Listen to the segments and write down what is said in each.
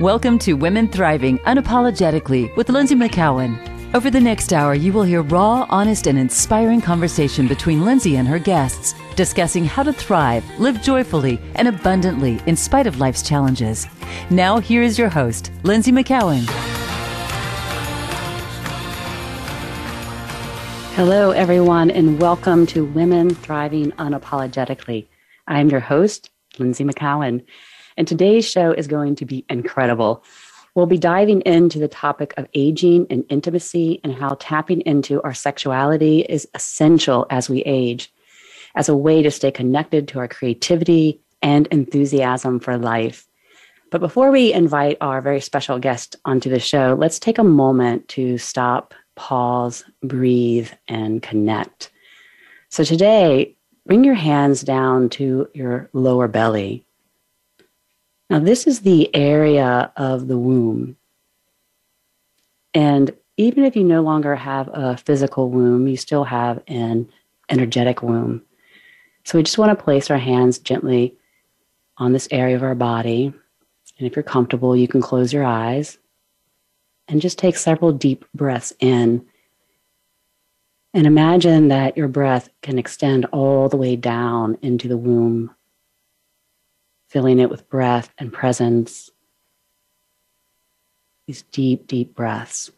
Welcome to Women Thriving Unapologetically with Lynsie McKeown. Over the next hour, you will hear raw, honest, and inspiring conversation between Lynsie and her guests, discussing how to thrive, live joyfully, and abundantly in spite of life's challenges. Now, here is your host, Lynsie McKeown. Hello, everyone, and welcome to Women Thriving Unapologetically. I'm your host, Lynsie McKeown. And today's show is going to be incredible. We'll be diving into the topic of aging and intimacy and how tapping into our sexuality is essential as we age, as a way to stay connected to our creativity and enthusiasm for life. But before we invite our very special guest onto the show, let's take a moment to stop, pause, breathe, and connect. So today, bring your hands down to your lower belly now, this is the area of the womb. And even if you no longer have a physical womb, you still have an energetic womb. So we just want to place our hands gently on this area of our body. And if you're comfortable, you can close your eyes and just take several deep breaths in. And imagine that your breath can extend all the way down into the womb filling it with breath and presence. These deep, deep breaths.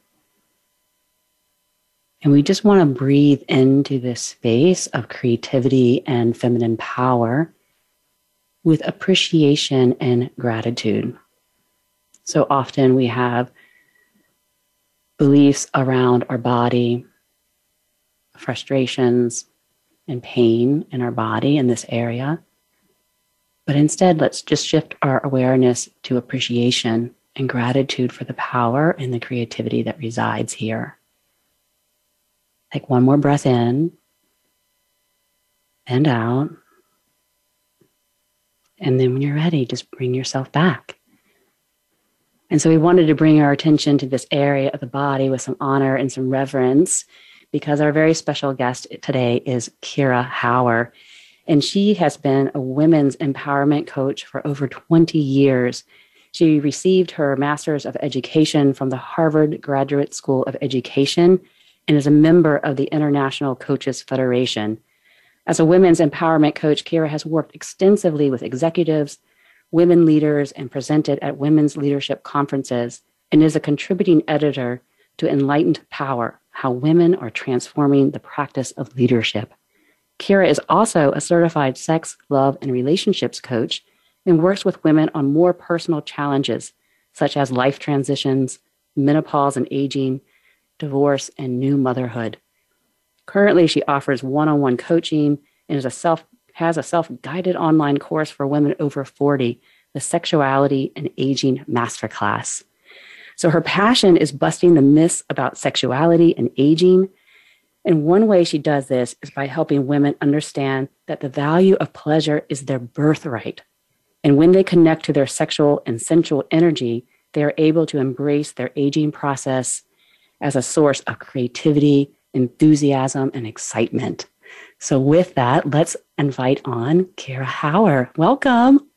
And we just want to breathe into this space of creativity and feminine power with appreciation and gratitude. So often we have beliefs around our body, frustrations and pain in our body in this area. But instead, let's just shift our awareness to appreciation and gratitude for the power and the creativity that resides here. Take one more breath in and out. And then when you're ready, just bring yourself back. And so we wanted to bring our attention to this area of the body with some honor and some reverence because our very special guest today is Kira Hower. And she has been a women's empowerment coach for over 20 years. She received her Master's of Education from the Harvard Graduate School of Education and is a member of the International Coaches Federation. As a women's empowerment coach, Kira has worked extensively with executives, women leaders, and presented at women's leadership conferences, and is a contributing editor to Enlightened Power How Women Are Transforming the Practice of Leadership. Kira is also a certified sex, love, and relationships coach and works with women on more personal challenges such as life transitions, menopause and aging, divorce, and new motherhood. Currently, she offers one on one coaching and is a self, has a self guided online course for women over 40, the Sexuality and Aging Masterclass. So, her passion is busting the myths about sexuality and aging and one way she does this is by helping women understand that the value of pleasure is their birthright. And when they connect to their sexual and sensual energy, they are able to embrace their aging process as a source of creativity, enthusiasm, and excitement. So, with that, let's invite on Kira Hower. Welcome.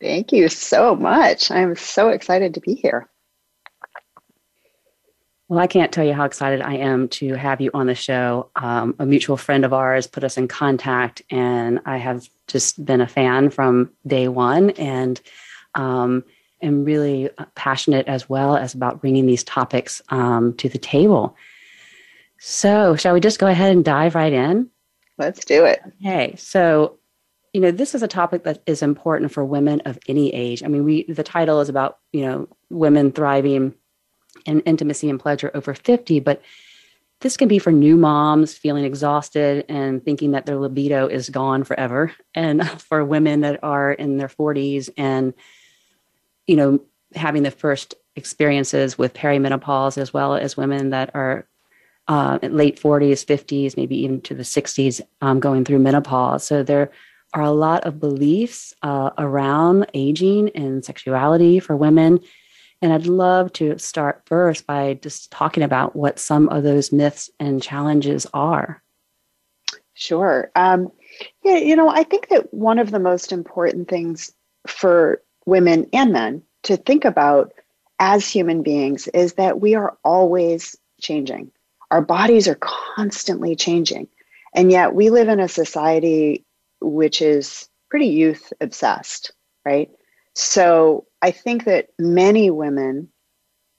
Thank you so much. I'm so excited to be here. Well, I can't tell you how excited I am to have you on the show. Um, a mutual friend of ours put us in contact, and I have just been a fan from day one and um, am really passionate as well as about bringing these topics um, to the table. So, shall we just go ahead and dive right in? Let's do it. Okay. So, you know, this is a topic that is important for women of any age. I mean, we the title is about, you know, women thriving and intimacy and pleasure over 50 but this can be for new moms feeling exhausted and thinking that their libido is gone forever. And for women that are in their 40s and you know having the first experiences with perimenopause as well as women that are uh, late 40s 50s maybe even to the 60s um, going through menopause. So there are a lot of beliefs uh, around aging and sexuality for women and I'd love to start first by just talking about what some of those myths and challenges are. Sure. Um, yeah, you know, I think that one of the most important things for women and men to think about as human beings is that we are always changing. Our bodies are constantly changing. And yet we live in a society which is pretty youth obsessed, right? So I think that many women,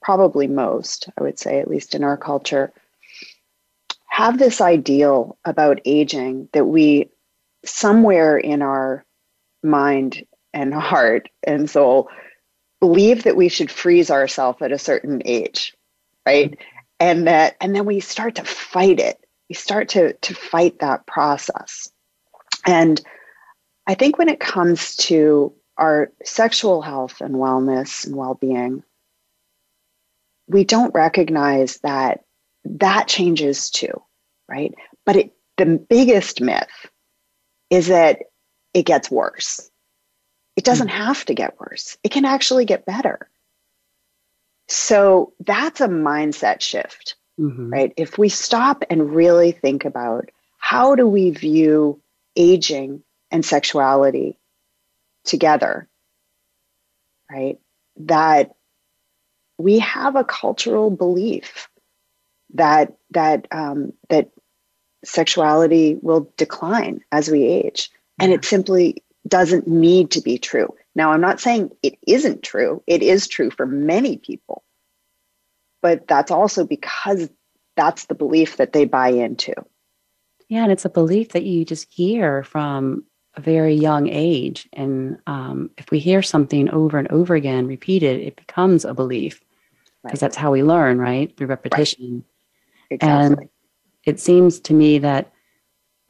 probably most, I would say, at least in our culture, have this ideal about aging that we somewhere in our mind and heart and soul believe that we should freeze ourselves at a certain age right? Mm-hmm. And that and then we start to fight it. We start to to fight that process. And i think when it comes to our sexual health and wellness and well-being we don't recognize that that changes too right but it the biggest myth is that it gets worse it doesn't mm-hmm. have to get worse, it can actually get better. So that's a mindset shift, mm-hmm. right? If we stop and really think about how do we view aging and sexuality together, right? That we have a cultural belief that that um, that sexuality will decline as we age, and it simply doesn't need to be true. Now, I'm not saying it isn't true, it is true for many people, but that's also because that's the belief that they buy into. Yeah, and it's a belief that you just hear from a very young age. And um, if we hear something over and over again repeated, it becomes a belief because right. that's how we learn, right? Through repetition. Right. Exactly. And it seems to me that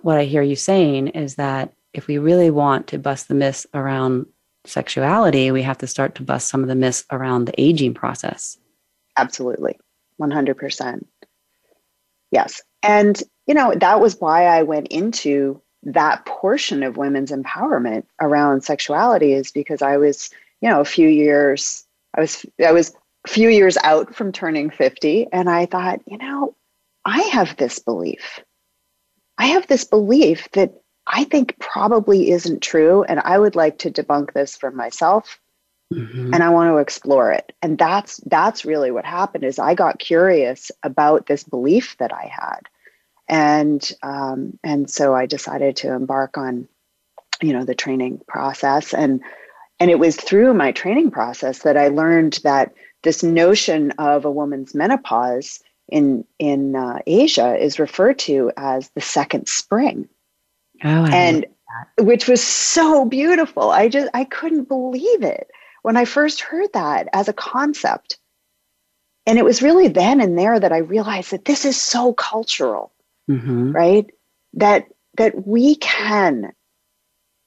what I hear you saying is that if we really want to bust the myths around sexuality, we have to start to bust some of the myths around the aging process. Absolutely. 100%. Yes. And, you know, that was why I went into that portion of women's empowerment around sexuality is because I was, you know, a few years, I was, I was a few years out from turning 50. And I thought, you know, I have this belief. I have this belief that I think probably isn't true. And I would like to debunk this for myself. Mm-hmm. And I want to explore it. And that's that's really what happened is I got curious about this belief that I had. And um, and so I decided to embark on, you know, the training process. And and it was through my training process that I learned that this notion of a woman's menopause in in uh, Asia is referred to as the second spring. Oh, and which was so beautiful. I just I couldn't believe it when I first heard that as a concept. And it was really then and there that I realized that this is so cultural, mm-hmm. right? That that we can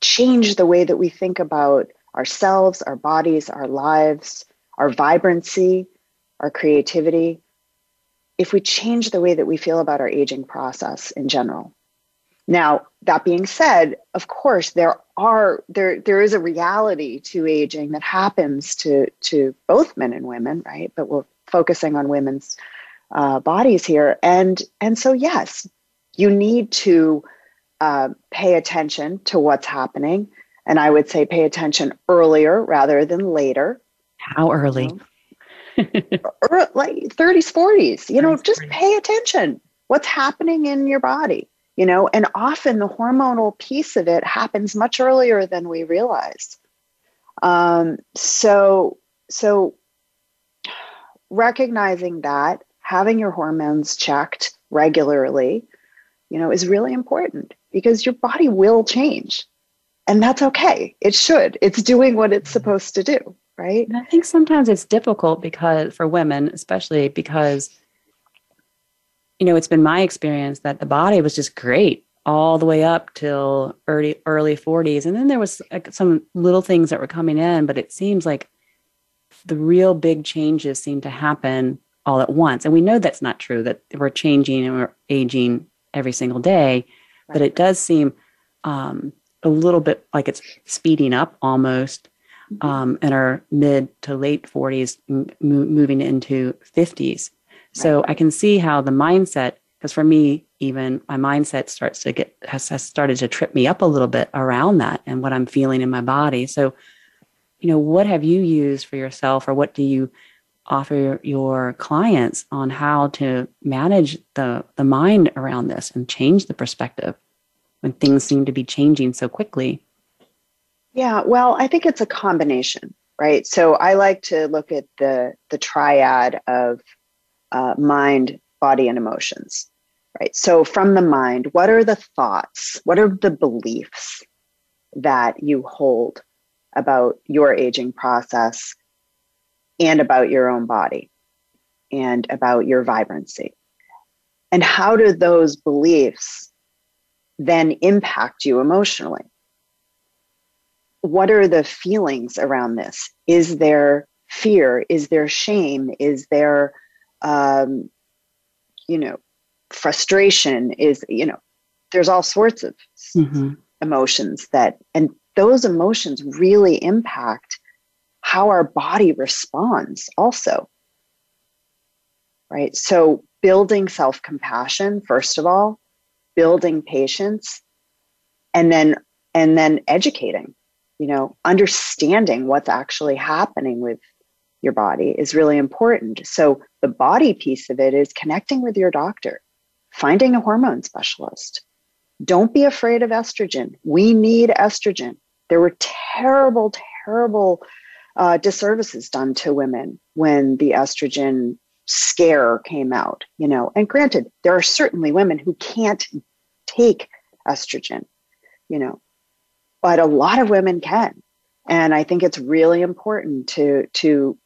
change the way that we think about ourselves, our bodies, our lives, our vibrancy, our creativity, if we change the way that we feel about our aging process in general. Now, that being said, of course, there are there there is a reality to aging that happens to to both men and women, right? But we're focusing on women's uh, bodies here, and and so yes, you need to uh, pay attention to what's happening, and I would say pay attention earlier rather than later. How early? like 30s, 40s. You know, just pay attention. What's happening in your body? you know and often the hormonal piece of it happens much earlier than we realize um, so so recognizing that having your hormones checked regularly you know is really important because your body will change. And that's okay. It should. It's doing what it's supposed to do right? And i think sometimes it's difficult because for women especially because you know, it's been my experience that the body was just great all the way up till early early 40s and then there was like some little things that were coming in but it seems like the real big changes seem to happen all at once. And we know that's not true that we're changing and we're aging every single day right. but it does seem um, a little bit like it's speeding up almost mm-hmm. um, in our mid to late 40s m- moving into 50s so right. I can see how the mindset, because for me, even my mindset starts to get has, has started to trip me up a little bit around that and what I'm feeling in my body. So, you know, what have you used for yourself, or what do you offer your clients on how to manage the the mind around this and change the perspective when things seem to be changing so quickly? Yeah, well, I think it's a combination, right? So I like to look at the the triad of uh, mind, body, and emotions, right? So from the mind, what are the thoughts? What are the beliefs that you hold about your aging process and about your own body and about your vibrancy? And how do those beliefs then impact you emotionally? What are the feelings around this? Is there fear? Is there shame? Is there, um, you know, frustration? Is, you know, there's all sorts of mm-hmm. emotions that, and those emotions really impact how our body responds also. Right. So, building self compassion, first of all, building patience, and then and then educating you know understanding what's actually happening with your body is really important so the body piece of it is connecting with your doctor finding a hormone specialist don't be afraid of estrogen we need estrogen there were terrible terrible uh, disservices done to women when the estrogen scare came out, you know. And granted, there are certainly women who can't take estrogen, you know, but a lot of women can. And I think it's really important to to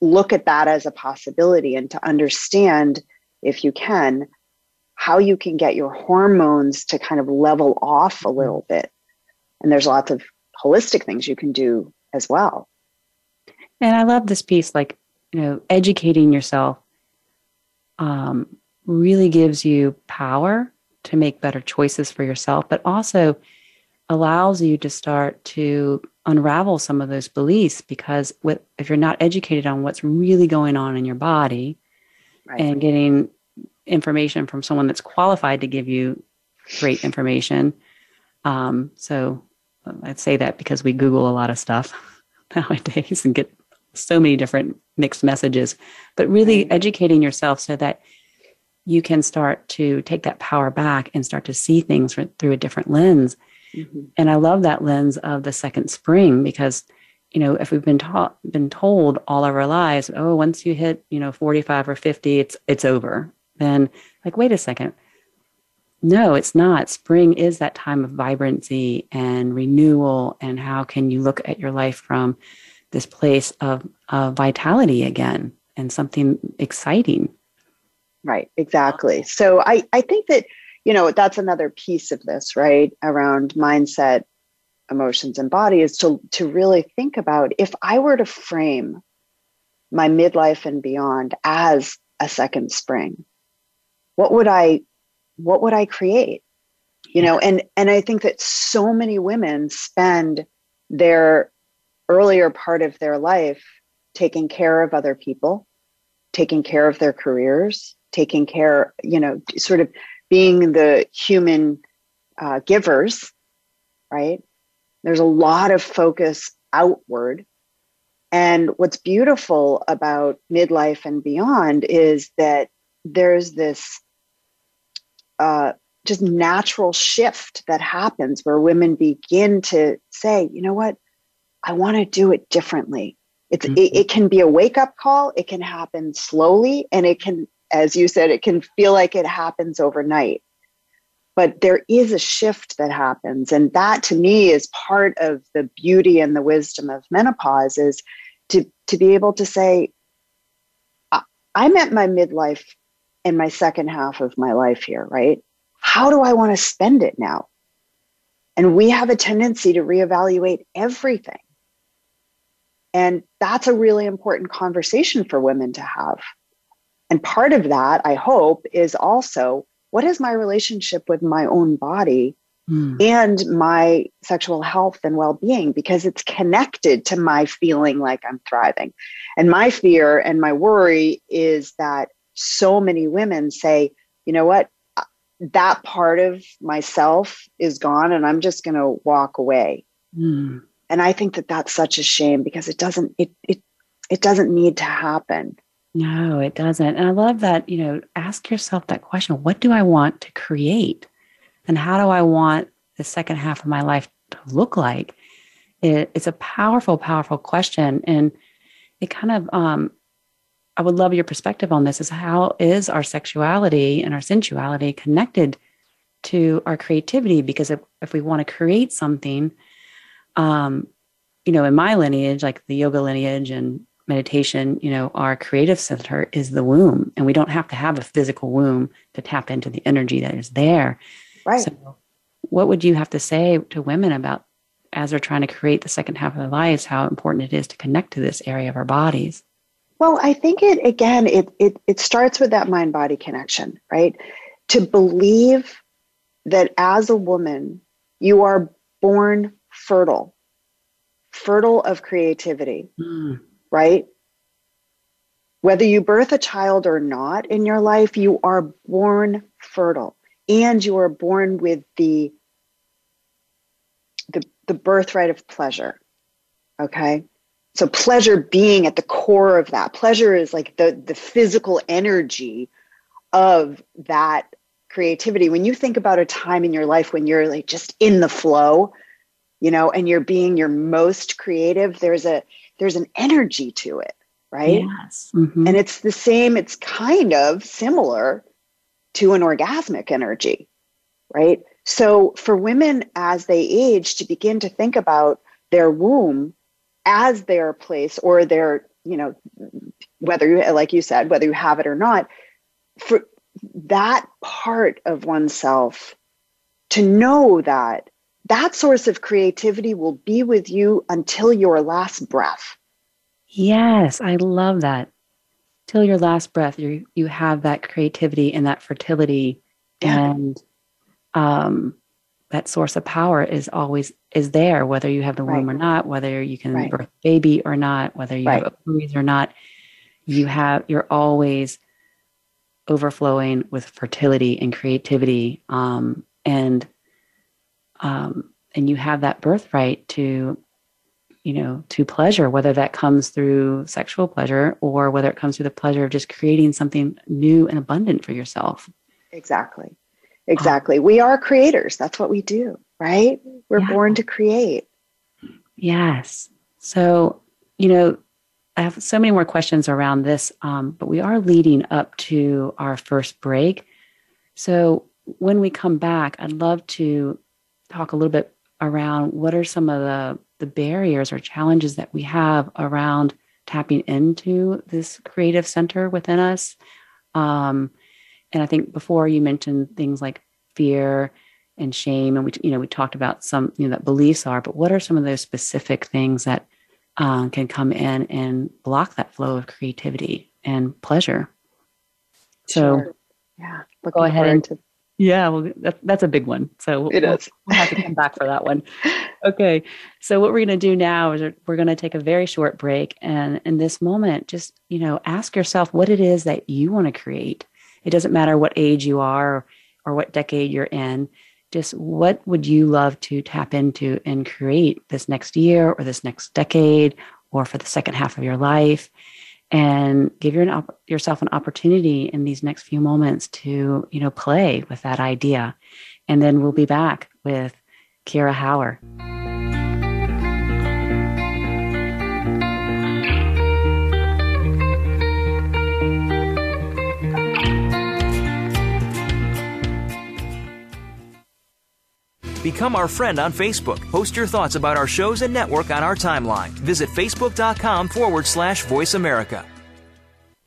look at that as a possibility and to understand, if you can, how you can get your hormones to kind of level off a little bit. And there's lots of holistic things you can do as well. And I love this piece, like, you know, educating yourself um, really gives you power to make better choices for yourself, but also allows you to start to unravel some of those beliefs because with, if you're not educated on what's really going on in your body right. and getting information from someone that's qualified to give you great information um, so I'd say that because we Google a lot of stuff nowadays and get so many different mixed messages, but really educating yourself so that you can start to take that power back and start to see things through a different lens. Mm-hmm. And I love that lens of the second spring because, you know, if we've been taught, been told all of our lives, oh, once you hit, you know, 45 or 50, it's, it's over. Then like, wait a second, no, it's not. Spring is that time of vibrancy and renewal. And how can you look at your life from this place of, of vitality again and something exciting? Right, exactly. So I, I think that, you know, that's another piece of this, right? Around mindset, emotions, and body is to, to really think about if I were to frame my midlife and beyond as a second spring, what would I what would I create? You know, and and I think that so many women spend their earlier part of their life taking care of other people, taking care of their careers, taking care, you know, sort of being the human uh, givers, right? There's a lot of focus outward. And what's beautiful about midlife and beyond is that there's this uh, just natural shift that happens where women begin to say, you know what, I want to do it differently. It's mm-hmm. it, it can be a wake up call. It can happen slowly, and it can, as you said, it can feel like it happens overnight. But there is a shift that happens, and that to me is part of the beauty and the wisdom of menopause is to to be able to say, I'm at my midlife in my second half of my life here, right? How do I want to spend it now? And we have a tendency to reevaluate everything. And that's a really important conversation for women to have. And part of that, I hope, is also what is my relationship with my own body mm. and my sexual health and well being? Because it's connected to my feeling like I'm thriving. And my fear and my worry is that so many women say, you know what, that part of myself is gone and I'm just going to walk away. Mm. And I think that that's such a shame because it doesn't, it, it it doesn't need to happen. No, it doesn't. And I love that, you know, ask yourself that question what do I want to create? And how do I want the second half of my life to look like? It, it's a powerful, powerful question. And it kind of, um, I would love your perspective on this is how is our sexuality and our sensuality connected to our creativity? Because if, if we want to create something, um, you know, in my lineage, like the yoga lineage and meditation, you know, our creative center is the womb, and we don't have to have a physical womb to tap into the energy that is there. Right. So, what would you have to say to women about as they're trying to create the second half of their lives, how important it is to connect to this area of our bodies? Well, I think it again, it it it starts with that mind body connection, right? To believe that as a woman, you are born fertile, fertile of creativity, mm. right? Whether you birth a child or not in your life, you are born fertile and you are born with the the, the birthright of pleasure. Okay. So pleasure being at the core of that. Pleasure is like the, the physical energy of that creativity. When you think about a time in your life when you're like just in the flow, you know, and you're being your most creative, there's a there's an energy to it, right? Yes. Mm-hmm. And it's the same, it's kind of similar to an orgasmic energy, right? So for women as they age to begin to think about their womb as their place or their, you know, whether you, like you said, whether you have it or not, for that part of oneself to know that that source of creativity will be with you until your last breath. Yes, I love that. Till your last breath, you you have that creativity and that fertility yeah. and um, that source of power is always is there, whether you have the womb right. or not, whether you can right. birth a baby or not, whether you right. have ovaries or not. You have you're always overflowing with fertility and creativity, um, and um, and you have that birthright to you know to pleasure whether that comes through sexual pleasure or whether it comes through the pleasure of just creating something new and abundant for yourself exactly Exactly. We are creators. That's what we do, right? We're yeah. born to create. Yes. So, you know, I have so many more questions around this, um, but we are leading up to our first break. So, when we come back, I'd love to talk a little bit around what are some of the, the barriers or challenges that we have around tapping into this creative center within us. Um, and I think before you mentioned things like fear and shame, and we you know we talked about some you know that beliefs are, but what are some of those specific things that um, can come in and block that flow of creativity and pleasure? So, sure. yeah, go ahead and to- yeah, well, that, that's a big one. So we'll, it is. we'll have to come back for that one. Okay. So what we're going to do now is we're going to take a very short break, and in this moment, just you know, ask yourself what it is that you want to create it doesn't matter what age you are or, or what decade you're in. Just what would you love to tap into and create this next year or this next decade or for the second half of your life? and give your, an, yourself an opportunity in these next few moments to you know play with that idea and then we'll be back with kira hower Become our friend on Facebook. Post your thoughts about our shows and network on our timeline. Visit facebook.com forward slash voice America.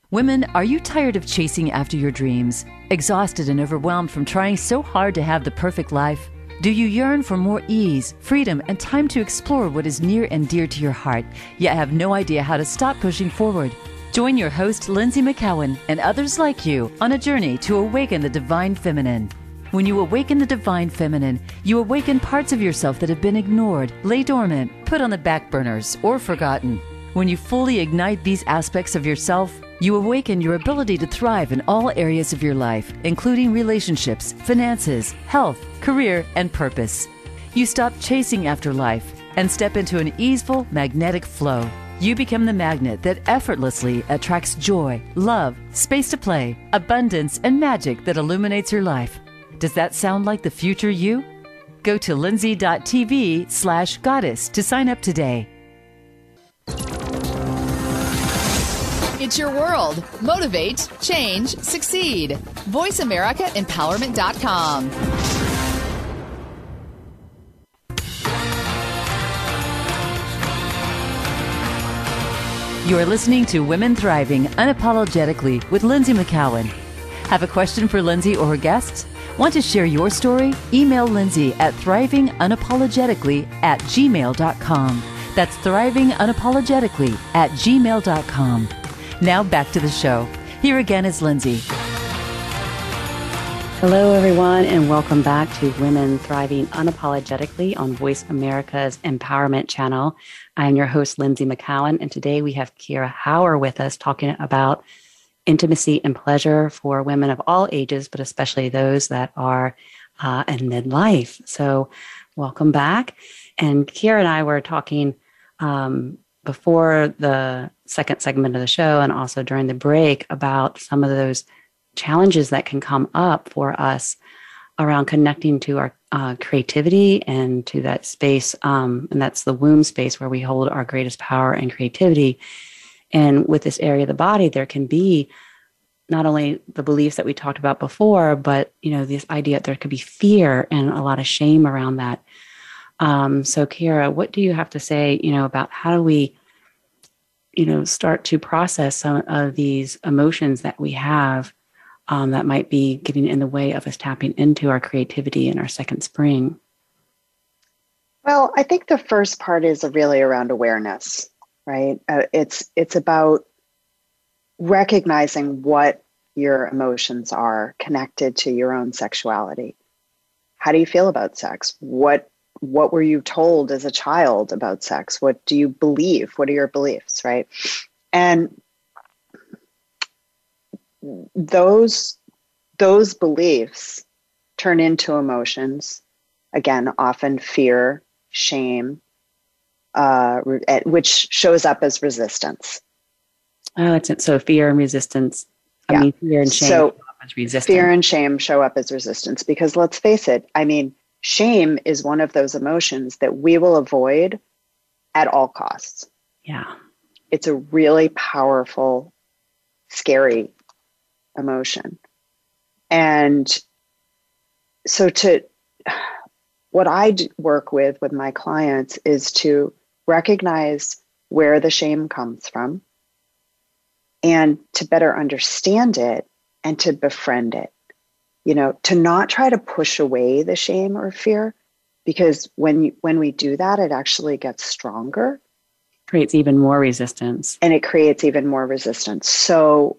Women, are you tired of chasing after your dreams? Exhausted and overwhelmed from trying so hard to have the perfect life? Do you yearn for more ease, freedom, and time to explore what is near and dear to your heart, yet have no idea how to stop pushing forward? Join your host, Lynsie McKeown, and others like you on a journey to awaken the divine feminine. When you awaken the divine feminine, you awaken parts of yourself that have been ignored, lay dormant, put on the back burners, or forgotten. When you fully ignite these aspects of yourself, you awaken your ability to thrive in all areas of your life, including relationships, finances, health, career, and purpose. You stop chasing after life and step into an easeful, magnetic flow. you become the magnet that effortlessly attracts joy, love, space to play, abundance, and magic that illuminates your life. Does that sound like the future you? Go to lindsay.tv slash goddess to sign up today. It's your world. Motivate, change, succeed. VoiceAmericaEmpowerment.com. You are listening to Women Thriving Unapologetically with Lynsie McKeown. Have a question for Lynsie or her guests? Want to share your story? Email Lynsie at thrivingunapologetically at gmail.com. That's thrivingunapologetically at gmail.com. Now back to the show. Here again is Lynsie. Hello, everyone, and welcome back to Women Thriving Unapologetically on Voice America's Empowerment Channel. I'm your host, Lynsie McKeown, and today we have Kira Hower with us talking about intimacy and pleasure for women of all ages, but especially those that are uh, in midlife. So, welcome back. And Kira and I were talking um, before the second segment of the show and also during the break about some of those challenges that can come up for us around connecting to our uh, creativity and to that space. Um, and that's the womb space where we hold our greatest power and creativity. And with this area of the body, there can be not only the beliefs that we talked about before, but you know this idea that there could be fear and a lot of shame around that. Um, so, Kira, what do you have to say? You know about how do we, you know, start to process some of these emotions that we have um, that might be getting in the way of us tapping into our creativity and our second spring? Well, I think the first part is really around awareness, right? Uh, it's it's about recognizing what your emotions are connected to your own sexuality. How do you feel about sex? What what were you told as a child about sex? What do you believe? What are your beliefs, right? And those those beliefs turn into emotions again often fear shame uh, which shows up as resistance. Oh that's it so fear and resistance. I yeah. mean fear and shame so fear and shame show up as resistance because let's face it i mean shame is one of those emotions that we will avoid at all costs. Yeah. It's a really powerful scary emotion. And so to what I work with with my clients is to recognize where the shame comes from and to better understand it and to befriend it. You know, to not try to push away the shame or fear because when you, when we do that it actually gets stronger creates even more resistance and it creates even more resistance. So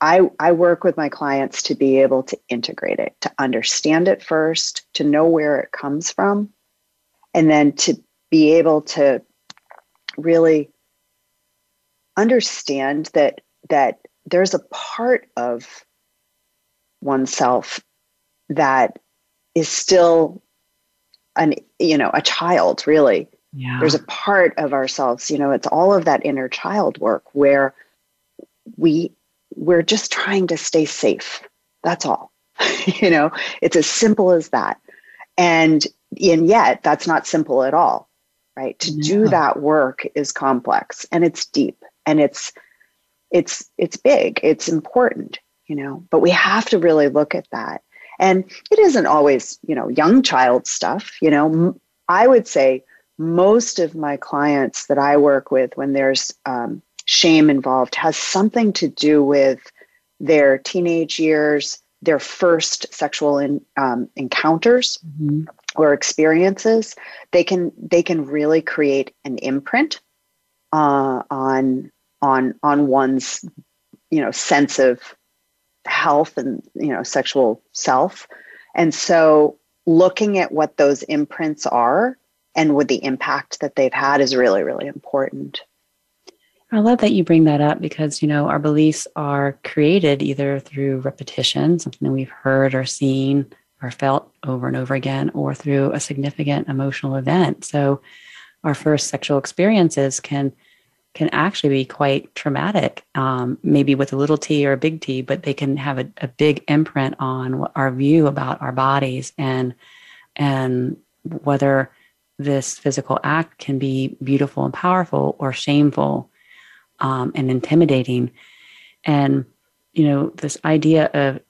I, I work with my clients to be able to integrate it, to understand it first, to know where it comes from, and then to be able to really understand that that there's a part of oneself that is still an you know a child really yeah. there's a part of ourselves you know it's all of that inner child work where we we're just trying to stay safe. That's all. you know, it's as simple as that. And and yet that's not simple at all. Right? To do that work is complex and it's deep and it's it's it's big, it's important, you know, but we have to really look at that. And it isn't always, you know, young child stuff, you know, I would say most of my clients that I work with when there's um, shame involved has something to do with their teenage years, their first sexual in, um, encounters mm-hmm. Or experiences. They can they can really create an imprint uh, on on on one's you know sense of health and you know sexual self, and so looking at what those imprints are and with the impact that they've had is really really important. I love that you bring that up because, you know, our beliefs are created either through repetition, something that we've heard or seen felt over and over again, or through a significant emotional event. So, our first sexual experiences can can actually be quite traumatic, um, maybe with a little t or a big T, but they can have a, a big imprint on our view about our bodies and and whether this physical act can be beautiful and powerful or shameful um, and intimidating. And you know, this idea of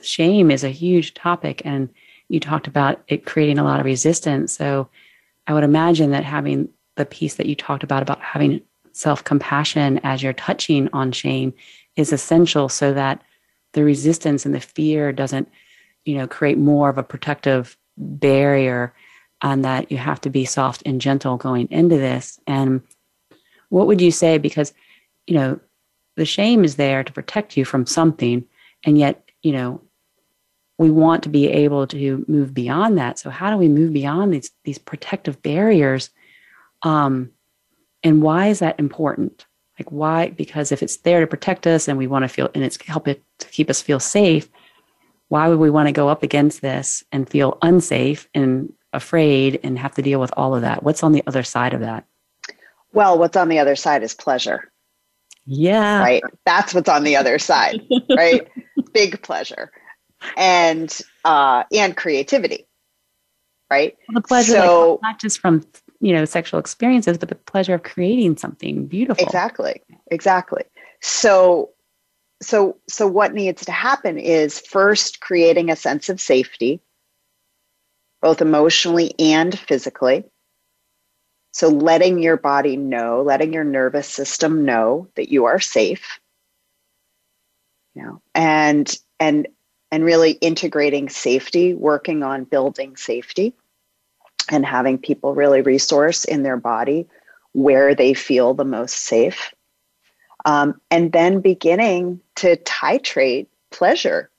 shame is a huge topic, and you talked about it creating a lot of resistance. So I would imagine that having the piece that you talked about about having self compassion as you're touching on shame is essential so that the resistance and the fear doesn't, you know, create more of a protective barrier and that you have to be soft and gentle going into this. And what would you say? Because, you know, the shame is there to protect you from something. And yet, you know, we want to be able to move beyond that. So how do we move beyond these these protective barriers? Um, and why is that important? Like why? Because if it's there to protect us and we want to feel and it's help it to keep us feel safe, why would we want to go up against this and feel unsafe and afraid and have to deal with all of that? What's on the other side of that? Well, what's on the other side is pleasure. Yeah. Right. That's what's on the other side, right? Big pleasure. And uh and creativity. Right. Well, the pleasure so, not just from you know sexual experiences but the pleasure of creating something beautiful exactly exactly so so so what needs to happen is first creating a sense of safety both emotionally and physically so letting your body know letting your nervous system know that you are safe you know and and and really integrating safety working on building safety and having people really resource in their body where they feel the most safe. Um, and then beginning to titrate pleasure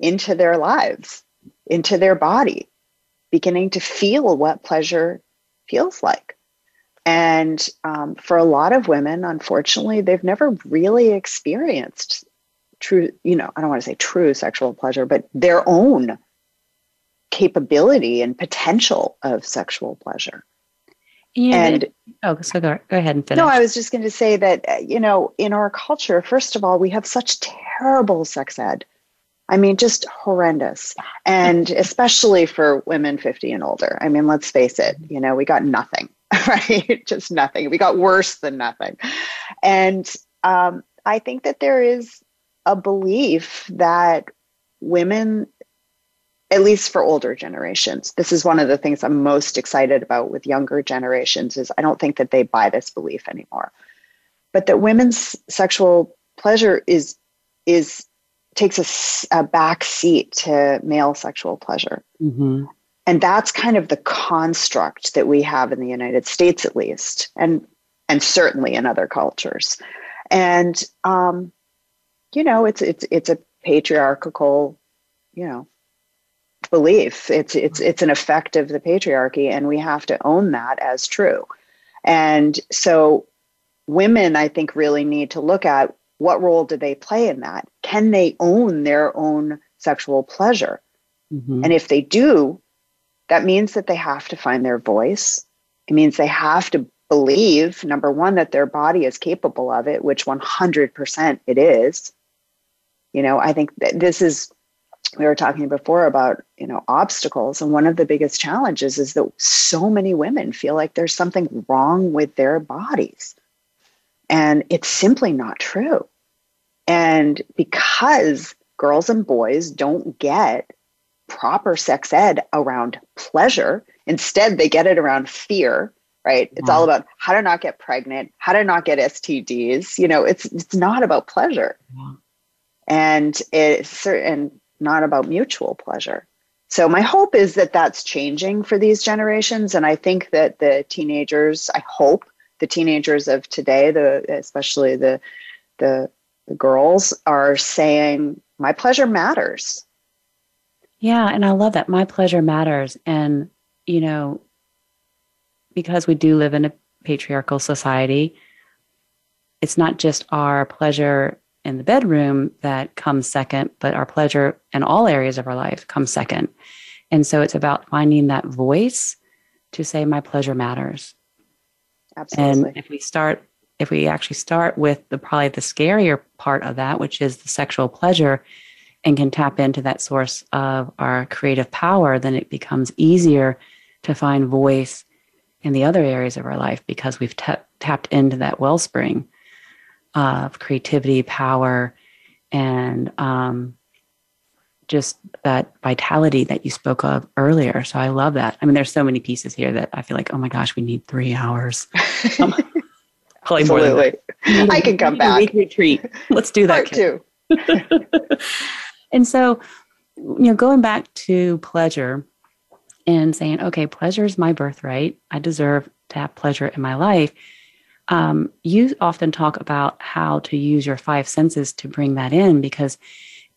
into their lives, into their body, beginning to feel what pleasure feels like. And um, for a lot of women, unfortunately, they've never really experienced true, you know, I don't want to say true sexual pleasure, but their own capability and potential of sexual pleasure. Yeah, and oh, so go, go ahead and finish. No, I was just going to say that, uh, you know, in our culture, first of all, we have such terrible sex ed. I mean, just horrendous. And especially for women 50 and older. I mean, let's face it, you know, we got nothing, right? just nothing. We got worse than nothing. And um, I think that there is a belief that women at least for older generations this is one of the things i'm most excited about with younger generations is i don't think that they buy this belief anymore but that women's sexual pleasure is is takes a, a back seat to male sexual pleasure mm-hmm. And that's kind of the construct that we have in the united states at least and and certainly in other cultures and um you know it's it's it's a patriarchal you know belief. It's it's it's an effect of the patriarchy, and we have to own that as true. And so, women, I think, really need to look at what role do they play in that. Can they own their own sexual pleasure? Mm-hmm. And if they do, that means that they have to find their voice. It means they have to believe number one that their body is capable of it which 100% it is. You know i think that this is we were talking before about you know obstacles and one of the biggest challenges is that so many women feel like there's something wrong with their bodies. And it's simply not true. And because girls and boys don't get proper sex ed around pleasure instead they get it around fear right it's all mm-hmm. about how to not get pregnant how to not get stds you know it's it's not about pleasure yeah. and it's certain not about mutual pleasure. So my hope is that that's changing for these generations, and I think that the teenagers, I hope the teenagers of today, the especially the the, the girls, are saying my pleasure matters. Yeah, and I love that my pleasure matters, and you know, because we do live in a patriarchal society, it's not just our pleasure in the bedroom that comes second, but our pleasure in all areas of our life comes second. And so it's about finding that voice to say, my pleasure matters. Absolutely. And if we start if we actually start with the probably the scarier part of that, which is the sexual pleasure, and can tap into that source of our creative power, then it becomes easier to find voice in the other areas of our life because we've t- tapped into that wellspring of creativity, power, and um, just that vitality that you spoke of earlier. So I love that. I mean, there's so many pieces here that I feel like, oh my gosh, we need three hours. Um, probably more than that. I can come back. Week retreat. Let's do that. Part two. and so, you know, going back to pleasure and saying, okay, pleasure is my birthright. I deserve to have pleasure in my life. Um, you often talk about how to use your five senses to bring that in because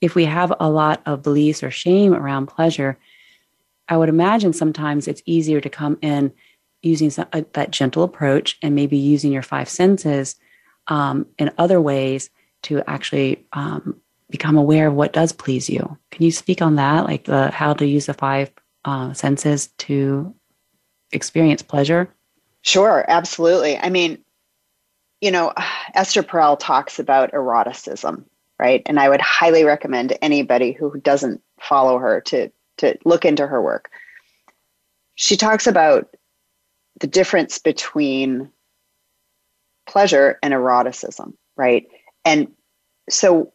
if we have a lot of beliefs or shame around pleasure, I would imagine sometimes it's easier to come in using some, uh, that gentle approach and maybe using your five senses um, in other ways to actually um, become aware of what does please you. Can you speak on that, like the how to use the five uh, senses to experience pleasure? Sure, absolutely. I mean, you know, Esther Perel talks about eroticism, right? And I would highly recommend anybody who doesn't follow her to to look into her work. She talks about the difference between pleasure and eroticism, right? And so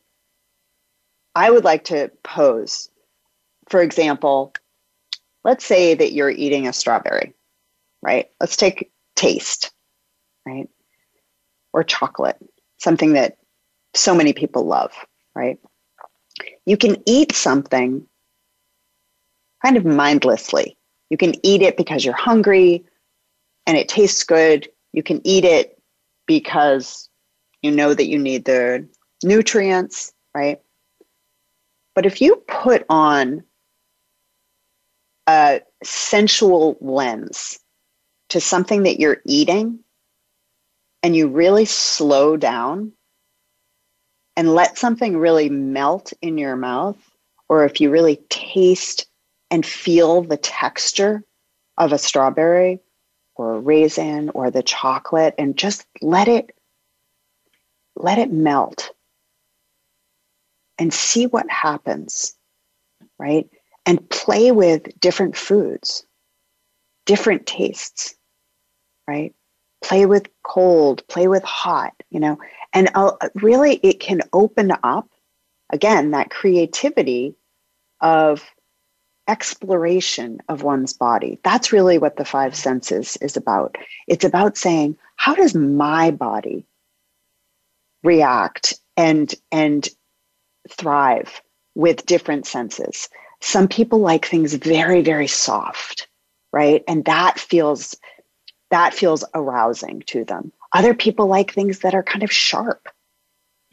I would like to pose, for example, let's say that you're eating a strawberry, right? Let's take taste, right? Or chocolate, something that so many people love, right? You can eat something kind of mindlessly. You can eat it because you're hungry and it tastes good. You can eat it because you know that you need the nutrients, right? But if you put on a sensual lens to something that you're eating and you really slow down and let something really melt in your mouth, or if you really taste and feel the texture of a strawberry or a raisin or the chocolate and just let it let it melt and see what happens, right? And play with different foods, different tastes, right? Play with cold, play with hot, you know, and uh, really it can open up, again, that creativity of exploration of one's body. That's really what the five senses is about. It's about saying, how does my body react and and thrive with different senses. Some people like things very, very soft, right? And that feels that feels arousing to them. Other people like things that are kind of sharp,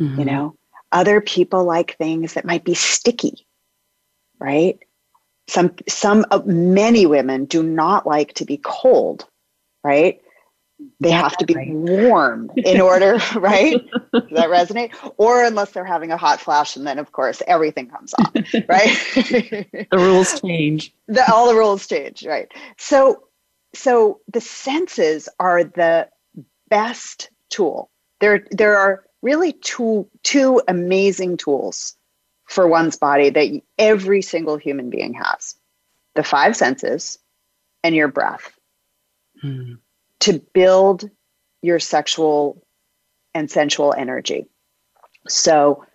mm-hmm. you know. Other people like things that might be sticky, right? Some some uh, many women do not like to be cold, right? They have to be right. warm in order, right? Does that resonate? Or unless they're having a hot flash, and then of course everything comes off, right? the rules change. The, all the rules change, right? So, so the senses are the best tool. There, there are really two two amazing tools for one's body that every single human being has: the five senses and your breath. Hmm to build your sexual and sensual energy. So,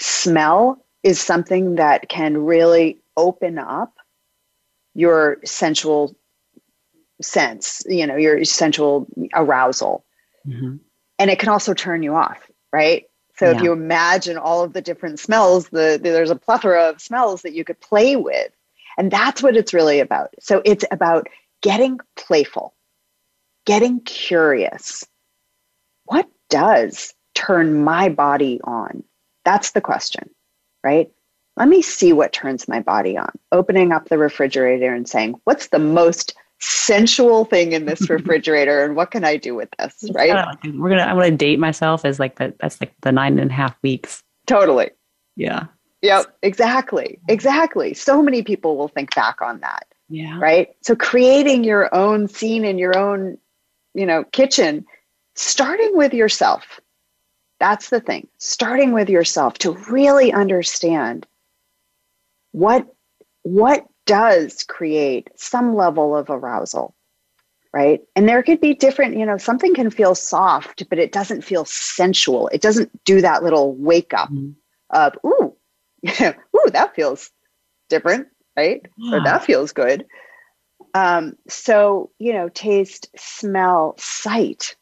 smell is something that can really open up your sensual sense, you know, your sensual arousal. Mm-hmm. And it can also turn you off, right? So yeah. if you imagine all of the different smells, the, the, there's a plethora of smells that you could play with. And that's what it's really about. So it's about getting playful getting curious. What does turn my body on? That's the question, right? Let me see what turns my body on. Opening up the refrigerator and saying, what's the most sensual thing in this refrigerator and what can I do with this? Right. We're gonna I'm gonna date myself as like the that's like the nine and a half weeks. Totally. Yeah. Yep. Exactly. Exactly. So many people will think back on that. Yeah. Right. So creating your own scene in your own you know, kitchen starting with yourself. That's the thing. Starting with yourself to really understand what what does create some level of arousal right and there could be different you know something can feel soft but it doesn't feel sensual it doesn't do that little wake up mm-hmm. of ooh ooh that feels different right yeah. or that feels good um, so you know taste smell sight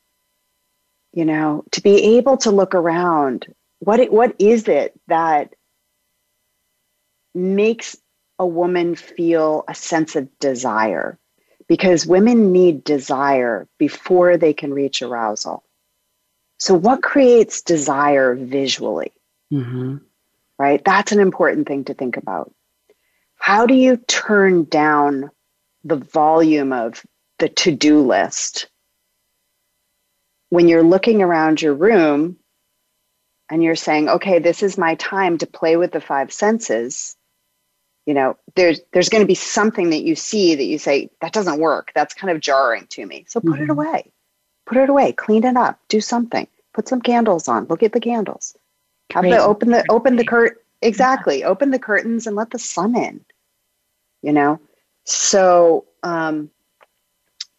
you know to be able to look around what it, what is it that makes a woman feel a sense of desire because women need desire before they can reach arousal. So, what creates desire visually? Mm-hmm. Right? That's an important thing to think about. How do you turn down the volume of the to do list. When you're looking around your room and you're saying, okay, this is my time to play with the five senses? you know there's there's going to be something that you see that you say that doesn't work. That's kind of jarring to me. So put mm-hmm. it away. Put it away. Clean it up. Do something. Put some candles on. Look at the candles. Have the open the open the curt exactly yeah. open the curtains and let the sun in. You know so um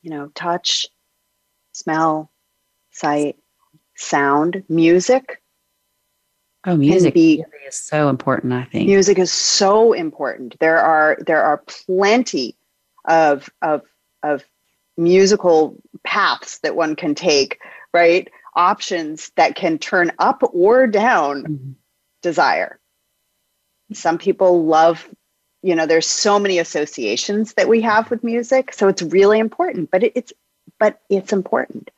you know touch smell sight sound music Oh, music be, is so important, I think. Music is so important. There are there are plenty of of of musical paths that one can take, right? Options that can turn up or down mm-hmm. desire. Some people love, you know, there's so many associations that we have with music, so it's really important, but it, it's but it's important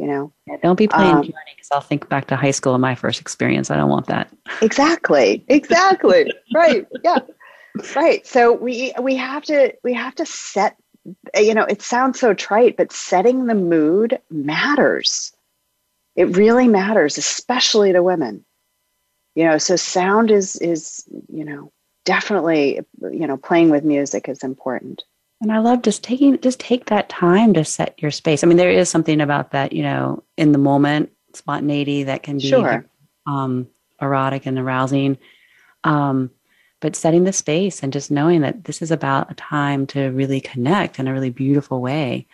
you know? Yeah, don't be playing um, because i'll think back to high school and my first experience. I don't want that. Exactly exactly. Right yeah right. So we we have to we have to set you know it sounds so trite but setting the mood matters. It really matters especially to women. You know so sound is is you know definitely you know playing with music is important and I love just taking, just take that time to set your space. I mean, there is something about that, you know, in the moment spontaneity that can be sure. um, erotic and arousing. Um, but setting the space and just knowing that this is about a time to really connect in a really beautiful way.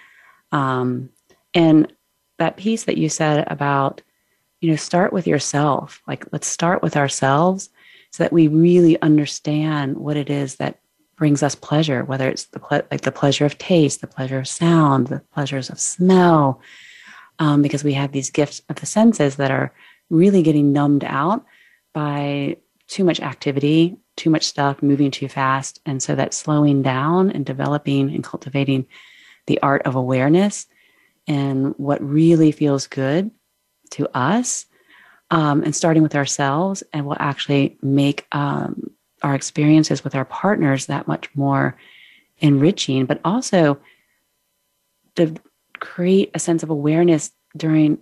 Um, and that piece that you said about, you know, start with yourself. Like, let's start with ourselves so that we really understand what it is that brings us pleasure, whether it's the ple- like the pleasure of taste, the pleasure of sound, the pleasures of smell, um, because we have these gifts of the senses that are really getting numbed out by too much activity, too much stuff, moving too fast, and so that slowing down and developing and cultivating the art of awareness and what really feels good to us um, and starting with ourselves and will actually make um, our experiences with our partners that much more enriching, but also to create a sense of awareness during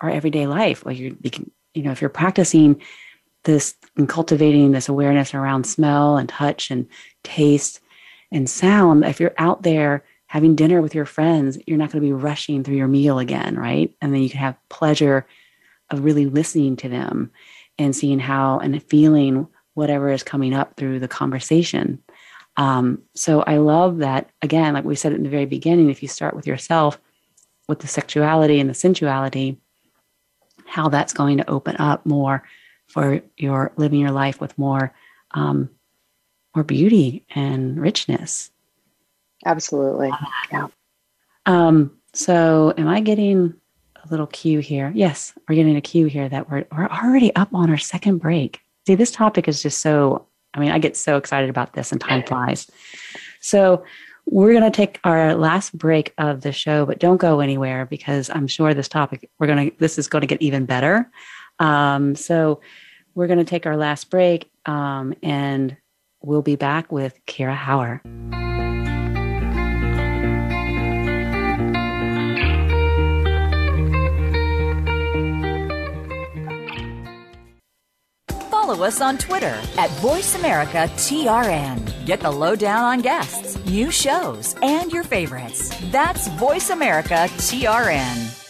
our everyday life. Like you, you know, if you're practicing this and cultivating this awareness around smell and touch and taste and sound, if you're out there having dinner with your friends, you're not going to be rushing through your meal again, right? And then you can have pleasure of really listening to them and seeing how and feeling whatever is coming up through the conversation. Um, so I love that, again, like we said in the very beginning, if you start with yourself, with the sexuality and the sensuality, how that's going to open up more for your living your life with more um, more beauty and richness. Absolutely. Yeah. Um, so am I getting a little cue here? Yes, we're getting a cue here that we're, we're already up on our second break. See, this topic is just so, I mean, I get so excited about this and time flies. So, we're going to take our last break of the show, but don't go anywhere because I'm sure this topic, we're going to, this is going to get even better. Um, so, we're going to take our last break um, and we'll be back with Kira Hower. Follow us on Twitter at VoiceAmericaTRN. Get the lowdown on guests, new shows, and your favorites. That's VoiceAmericaTRN.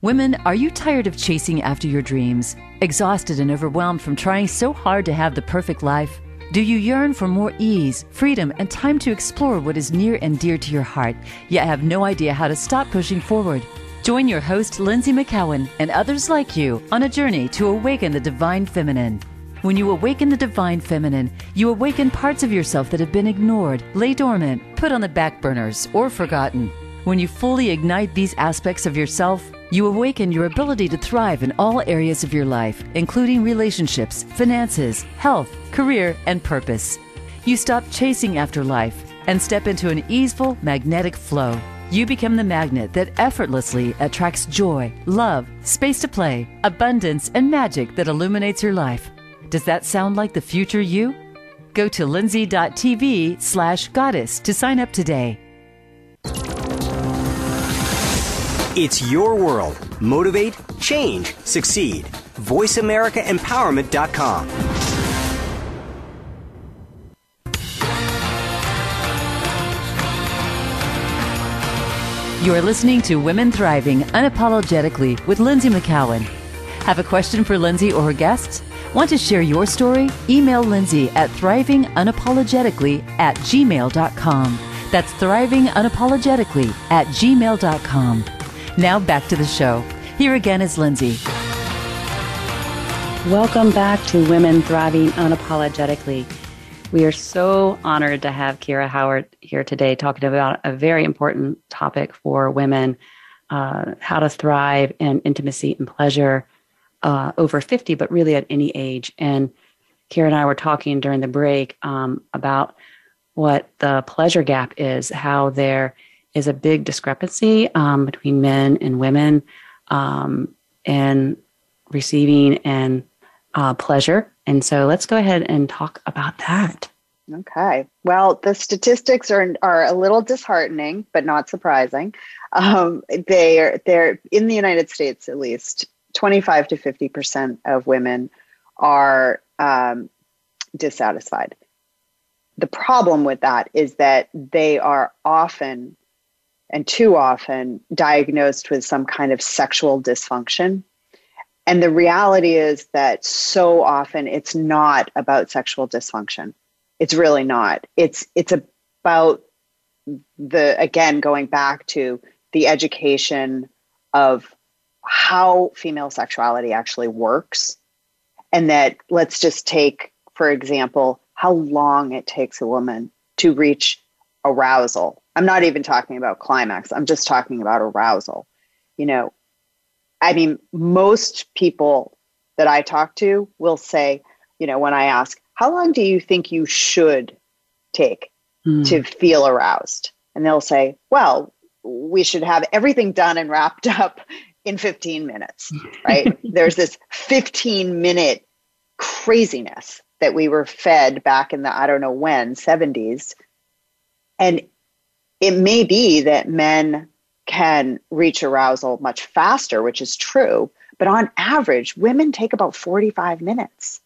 Women, are you tired of chasing after your dreams? Exhausted and overwhelmed from trying so hard to have the perfect life? Do you yearn for more ease, freedom, and time to explore what is near and dear to your heart, yet have no idea how to stop pushing forward? Join your host, Lynsie McKeown, and others like you on a journey to awaken the divine feminine. When you awaken the divine feminine, you awaken parts of yourself that have been ignored, lay dormant, put on the back burners, or forgotten. When you fully ignite these aspects of yourself, you awaken your ability to thrive in all areas of your life, including relationships, finances, health, career, and purpose. You stop chasing after life and step into an easeful, magnetic flow. You become the magnet that effortlessly attracts joy, love, space to play, abundance, and magic that illuminates your life. Does that sound like the future you? Go to lindsay.tv slash goddess to sign up today. It's your world. Motivate, change, succeed. VoiceAmericaEmpowerment.com. You are listening to Women Thriving Unapologetically with Lynsie McKeown. Have a question for Lynsie or her guests? Want to share your story? Email Lynsie at thrivingunapologetically at gmail.com. That's thrivingunapologetically at gmail.com. Now back to the show. Here again is Lynsie. Welcome back to Women Thriving Unapologetically. We are so honored to have Kira Hower here today talking about a very important topic for women uh, how to thrive in intimacy and pleasure uh, over 50, but really at any age. And Kira and I were talking during the break um, about what the pleasure gap is, how there is a big discrepancy um, between men and women um, and receiving and uh, pleasure. And so let's go ahead and talk about that. Okay. Well, the statistics are are a little disheartening, but not surprising. Um, they are they're in the United States at least. Twenty five to fifty percent of women are um, dissatisfied. The problem with that is that they are often and too often diagnosed with some kind of sexual dysfunction. And the reality is that so often it's not about sexual dysfunction. It's really not. It's it's about the again going back to the education of how female sexuality actually works and that let's just take for example how long it takes a woman to reach arousal I'm not even talking about climax. I'm just talking about arousal. You know, I mean, most people that I talk to will say, you know, when I ask, how long do you think you should take mm. to feel aroused? And they'll say, well, we should have everything done and wrapped up in 15 minutes, right? There's this 15 minute craziness that we were fed back in the, I don't know when, 70s. And it may be that men can reach arousal much faster, which is true, but on average, women take about 45 minutes.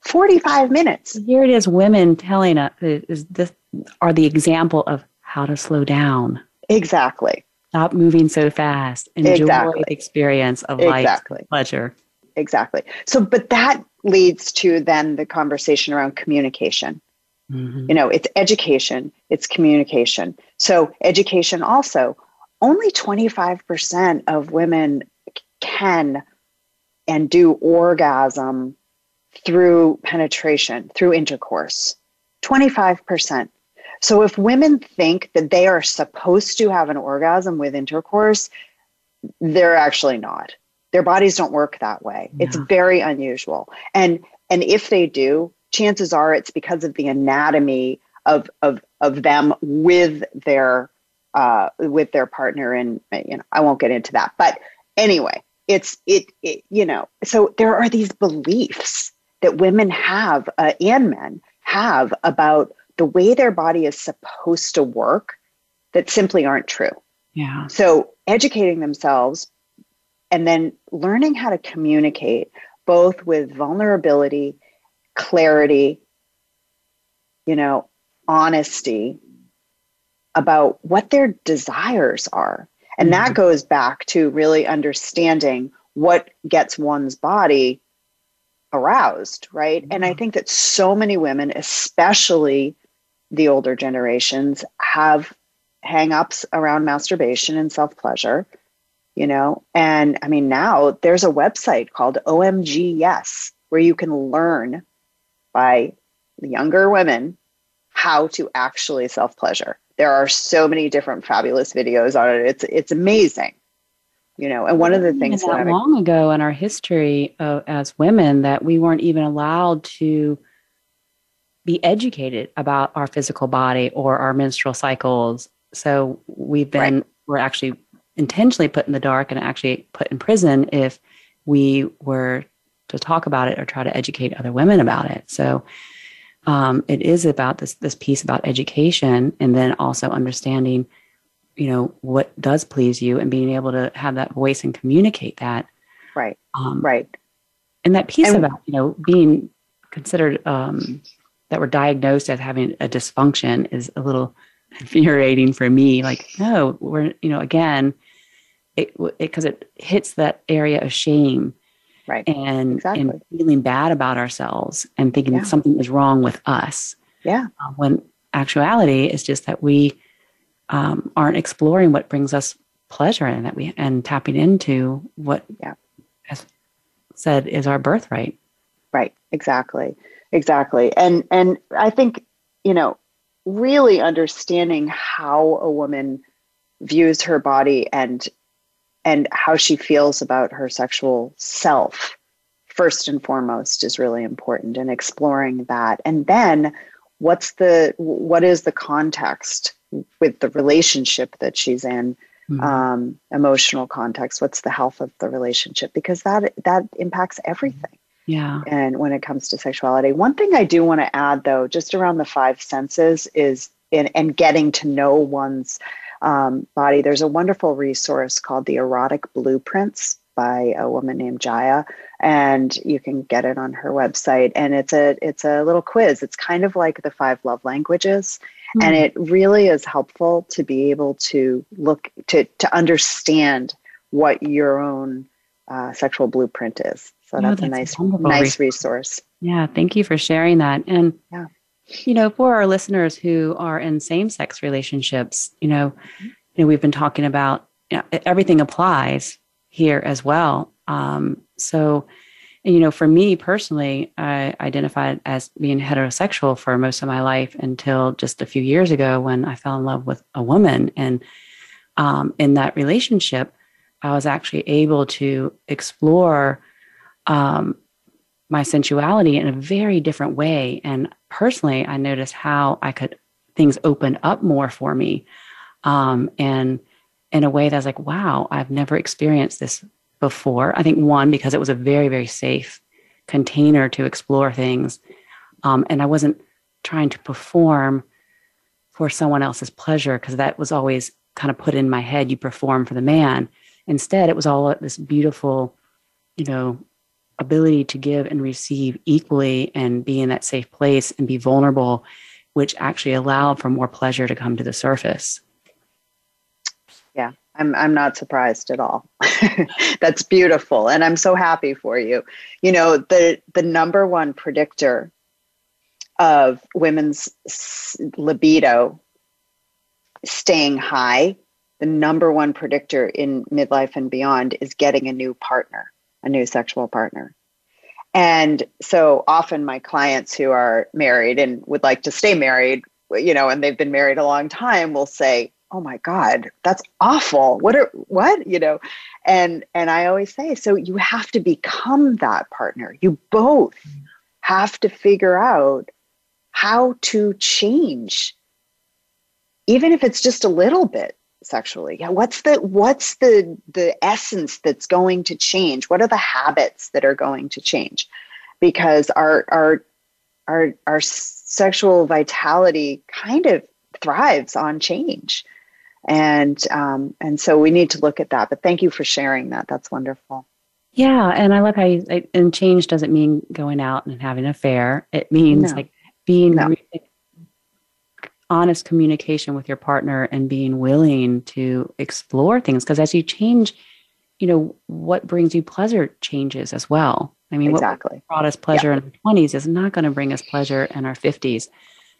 45 minutes. Here it is women telling us is this are the example of how to slow down. Exactly. Stop moving so fast. Enjoy exactly. the experience of life, exactly. pleasure. Exactly. So, but that leads to then the conversation around communication. Mm-hmm. You know, it's education, it's communication. So, education also, only 25% of women can and do orgasm through penetration, through intercourse. 25%. So, if women think that they are supposed to have an orgasm with intercourse, they're actually not. Their bodies don't work that way. It's very unusual. And and if they do, chances are it's because of the anatomy of of of them with their uh, with their partner and you know I won't get into that but anyway it's it, it you know so there are these beliefs that women have uh, and men have about the way their body is supposed to work that simply aren't true yeah so educating themselves and then learning how to communicate both with vulnerability clarity, you know, honesty about what their desires are And Mhm. that goes back to really understanding what gets one's body aroused, right? And I think that so many women, especially the older generations, have hang-ups around masturbation and self-pleasure, you know. And I mean, now there's a website called OMG Yes, where you can learn by younger women how to actually self-pleasure. There are so many different fabulous videos on it. It's it's amazing. You know, and one of the things that that I, long ago in our history of, as women that we weren't even allowed to be educated about our physical body or our menstrual cycles. So we've been we're actually intentionally put in the dark and actually put in prison if we were to talk about it or try to educate other women about it. So um, it is about this this piece about education and then also understanding you know what does please you and being able to have that voice and communicate that right, um, right. and that piece And- about you know being considered um, that we're diagnosed as having a dysfunction is a little infuriating for me like no we're you know again it because it, hits that area of shame Right. and Exactly. and feeling bad about ourselves and thinking Yeah. something is wrong with us Yeah. uh, when actuality is just that we um, aren't exploring what brings us pleasure and that we and tapping into what Yeah. as said is our birthright Right. Exactly. Exactly. And and I think, you know, really understanding how a woman views her body and and how she feels about her sexual self first and foremost is really important and exploring that. And then what's the what is the context with the relationship that she's in Mhm. um, emotional context what's the health of the relationship because that that impacts everything yeah. And when it comes to sexuality one thing i do want to add though just around the five senses is in and getting to know one's um, body there's a wonderful resource called the erotic blueprints by a woman named Jaiya and you can get it on her website. And it's a it's a little quiz. It's kind of like the five love languages and Hmm. it really is helpful to be able to look to to understand what your own uh, sexual blueprint is. So that's, a that's a nice wonderful. nice resource. Yeah thank you for sharing that. And Yeah. you know for our listeners who are in same-sex relationships you know you know we've been talking about you know, everything applies here as well. Um, so you know for me personally i identified as being heterosexual for most of my life until just a few years ago when i fell in love with a woman. And um, in that relationship i was actually able to explore um, my sensuality in a very different way. And personally, I noticed how I could things open up more for me, um, and in a way that's like, wow, I've never experienced this before. I think one because it was a very very safe container to explore things, um, and I wasn't trying to perform for someone else's pleasure because that was always kind of put in my head. You perform for the man. Instead, it was all this beautiful, you know, ability to give and receive equally and be in that safe place and be vulnerable, which actually allowed for more pleasure to come to the surface. yeah i'm i'm not surprised at all that's beautiful and i'm so happy for you you know the the number one predictor of women's libido staying high the number one predictor in midlife and beyond is getting a new partner a new sexual partner. And so often my clients who are married and would like to stay married you know and they've been married a long time will say oh my god that's awful. What are what? You know and and i always say so you have to become that partner. You both have to figure out how to change even if it's just a little bit sexually. Yeah what's the what's the the essence that's going to change? What are the habits that are going to change? Because our our our our sexual vitality kind of thrives on change. And um, and so we need to look at that. But thank you for sharing that. That's wonderful. Yeah, and I like how you, I- and change doesn't mean going out and having an affair. It means No. like being No. re- honest communication with your partner and being willing to explore things. Because as you change, you know, what brings you pleasure changes as well. I mean, exactly. what brought us pleasure yeah. in our 20s is not going to bring us pleasure in our 50s.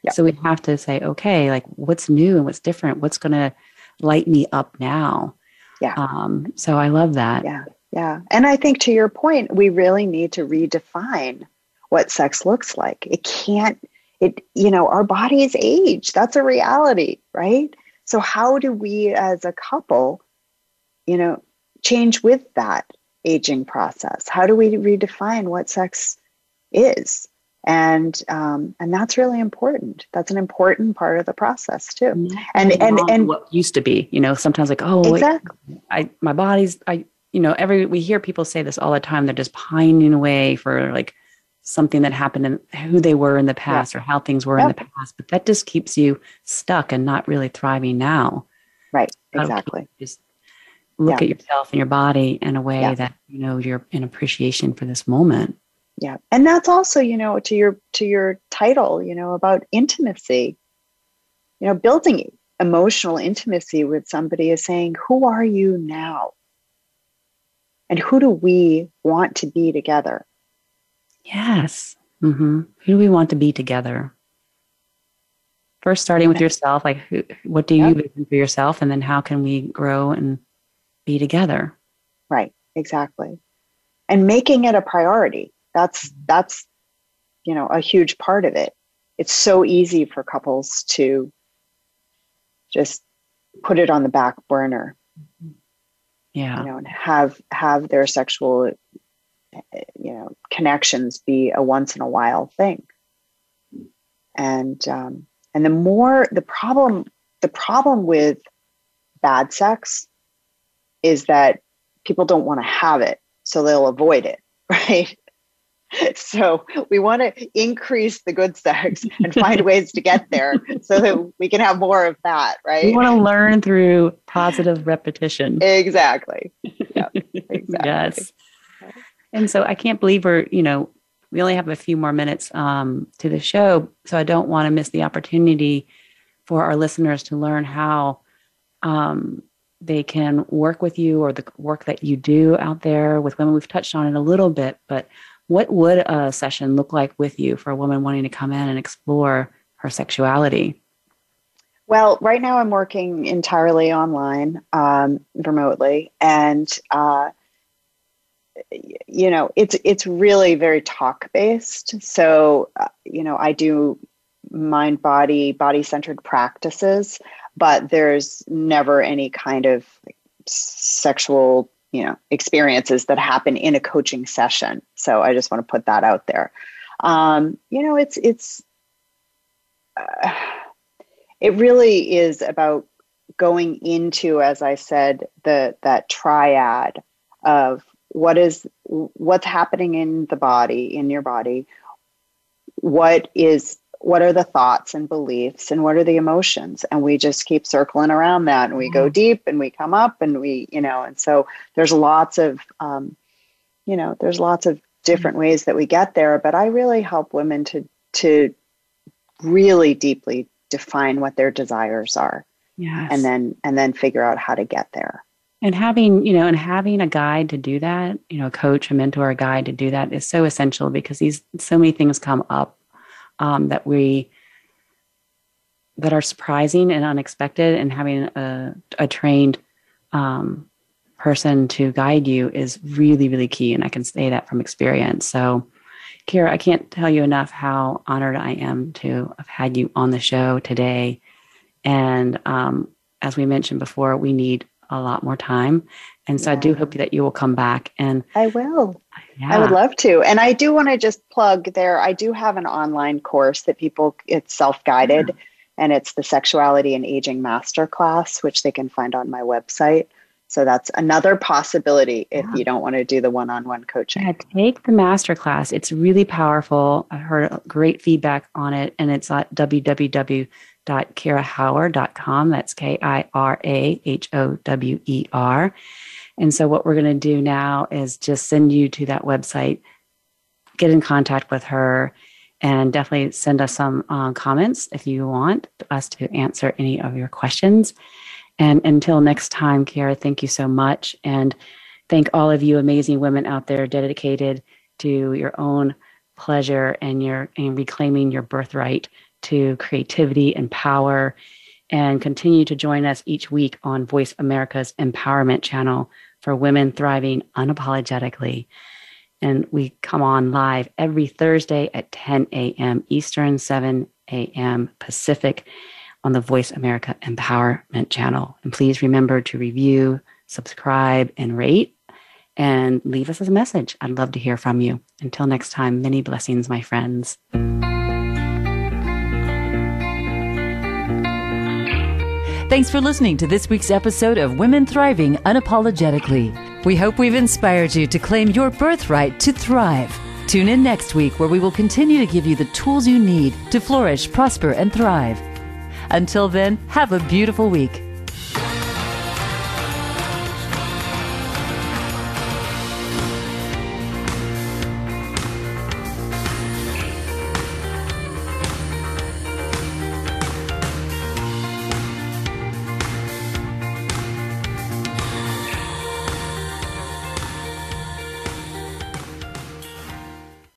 Yeah. So we have to say, okay, like what's new and what's different? What's going to light me up now? Yeah. Um, so I love that. Yeah. Yeah. And I think to your point, we really need to redefine what sex looks like. It can't, it, you know, our bodies age. That's a reality, right? So how do we as a couple, you know, change with that aging process? How do we redefine what sex is? and um, and that's really important that's an important part of the process too mm-hmm. and and and, and what used to be you know sometimes like oh exactly. I my body's i you know every we hear people say this all the time they're just pining away for like something that happened and who they were in the past or how things were yep. in the past but that just keeps you stuck and not really thriving now. Right. Exactly. just look yeah. at yourself and your body in a way yeah. that you know you're in appreciation for this moment. Yeah. And that's also you know to your to your title you know about intimacy. You know building emotional intimacy with somebody is saying who are you now? And who do we want to be together yes. Mm-hmm. who do we want to be together? First starting with yourself like who, what do you vision for yourself? And then how can we grow and be together? Right. Exactly. And making it a priority. That's that's you know a huge part of it. It's so easy for couples to just put it on the back burner. Yeah. You know and have have their sexual you know connections be a once in a while thing. And um and the more the problem the problem with bad sex is that people don't want to have it so they'll avoid it right? So we want to increase the good sex and find ways to get there so that we can have more of that right? We want to learn through positive repetition. Exactly. Yeah, exactly. Yes and so i can't believe we're you know we only have a few more minutes um, to the show. So i don't want to miss the opportunity for our listeners to learn how um, they can work with you or the work that you do out there with women. We've touched on it a little bit but what would a session look like with you for a woman wanting to come in and explore her sexuality? Well, right now I'm working entirely online, um, remotely, and uh, you know it's it's really very talk based. So uh, you know I do mind body body centered practices, but there's never any kind of sexual you know experiences that happen in a coaching session so i just want to put that out there um, you know it's it's uh, it really is about going into as i said the that triad of what is what's happening in the body in your body what is what are the thoughts and beliefs and what are the emotions and we just keep circling around that and we go mm-hmm. deep and we come up and we you know and so there's lots of um, you know there's lots of different mm-hmm. ways that we get there but i really help women to to really deeply define what their desires are yes. and then and then figure out how to get there and having you know and having a guide to do that you know a coach a mentor a guide to do that is so essential because these so many things come up um, that we that are surprising and unexpected and having a, a trained um, person to guide you is really really key and i can say that from experience. So kira i can't tell you enough how honored i am to have had you on the show today. And um, as we mentioned before we need a lot more time and so yeah. I do hope that you will come back and I will. Yeah. I would love to. And I do want to just plug there. I do have an online course that people it's self-guided yeah. and it's the sexuality and aging masterclass which they can find on my website. So that's another possibility if yeah. you don't want to do the one-on-one coaching. Yeah, take the masterclass. It's really powerful. I heard great feedback on it and it's at www.kirahower.com. That's K I R A H O W E R. And so, what we're going to do now is just send you to that website, get in contact with her, And definitely send us some uh, comments if you want us to answer any of your questions. And until next time, Kira, thank you so much. And thank all of you amazing women out there dedicated to your own pleasure and your and reclaiming your birthright to creativity and power and continue to join us each week on Voice America's Empowerment channel for women thriving unapologetically. And we come on live every Thursday at 10 a.m. Eastern, 7 a.m. Pacific on the Voice America Empowerment channel. And please remember to review, subscribe, and rate and leave us a message. I'd love to hear from you. Until next time, many blessings, my friends. Thanks for listening to this week's episode of Women Thriving Unapologetically. We hope we've inspired you to claim your birthright to thrive. Tune in next week where we will continue to give you the tools you need to flourish, prosper, and thrive. Until then, have a beautiful week.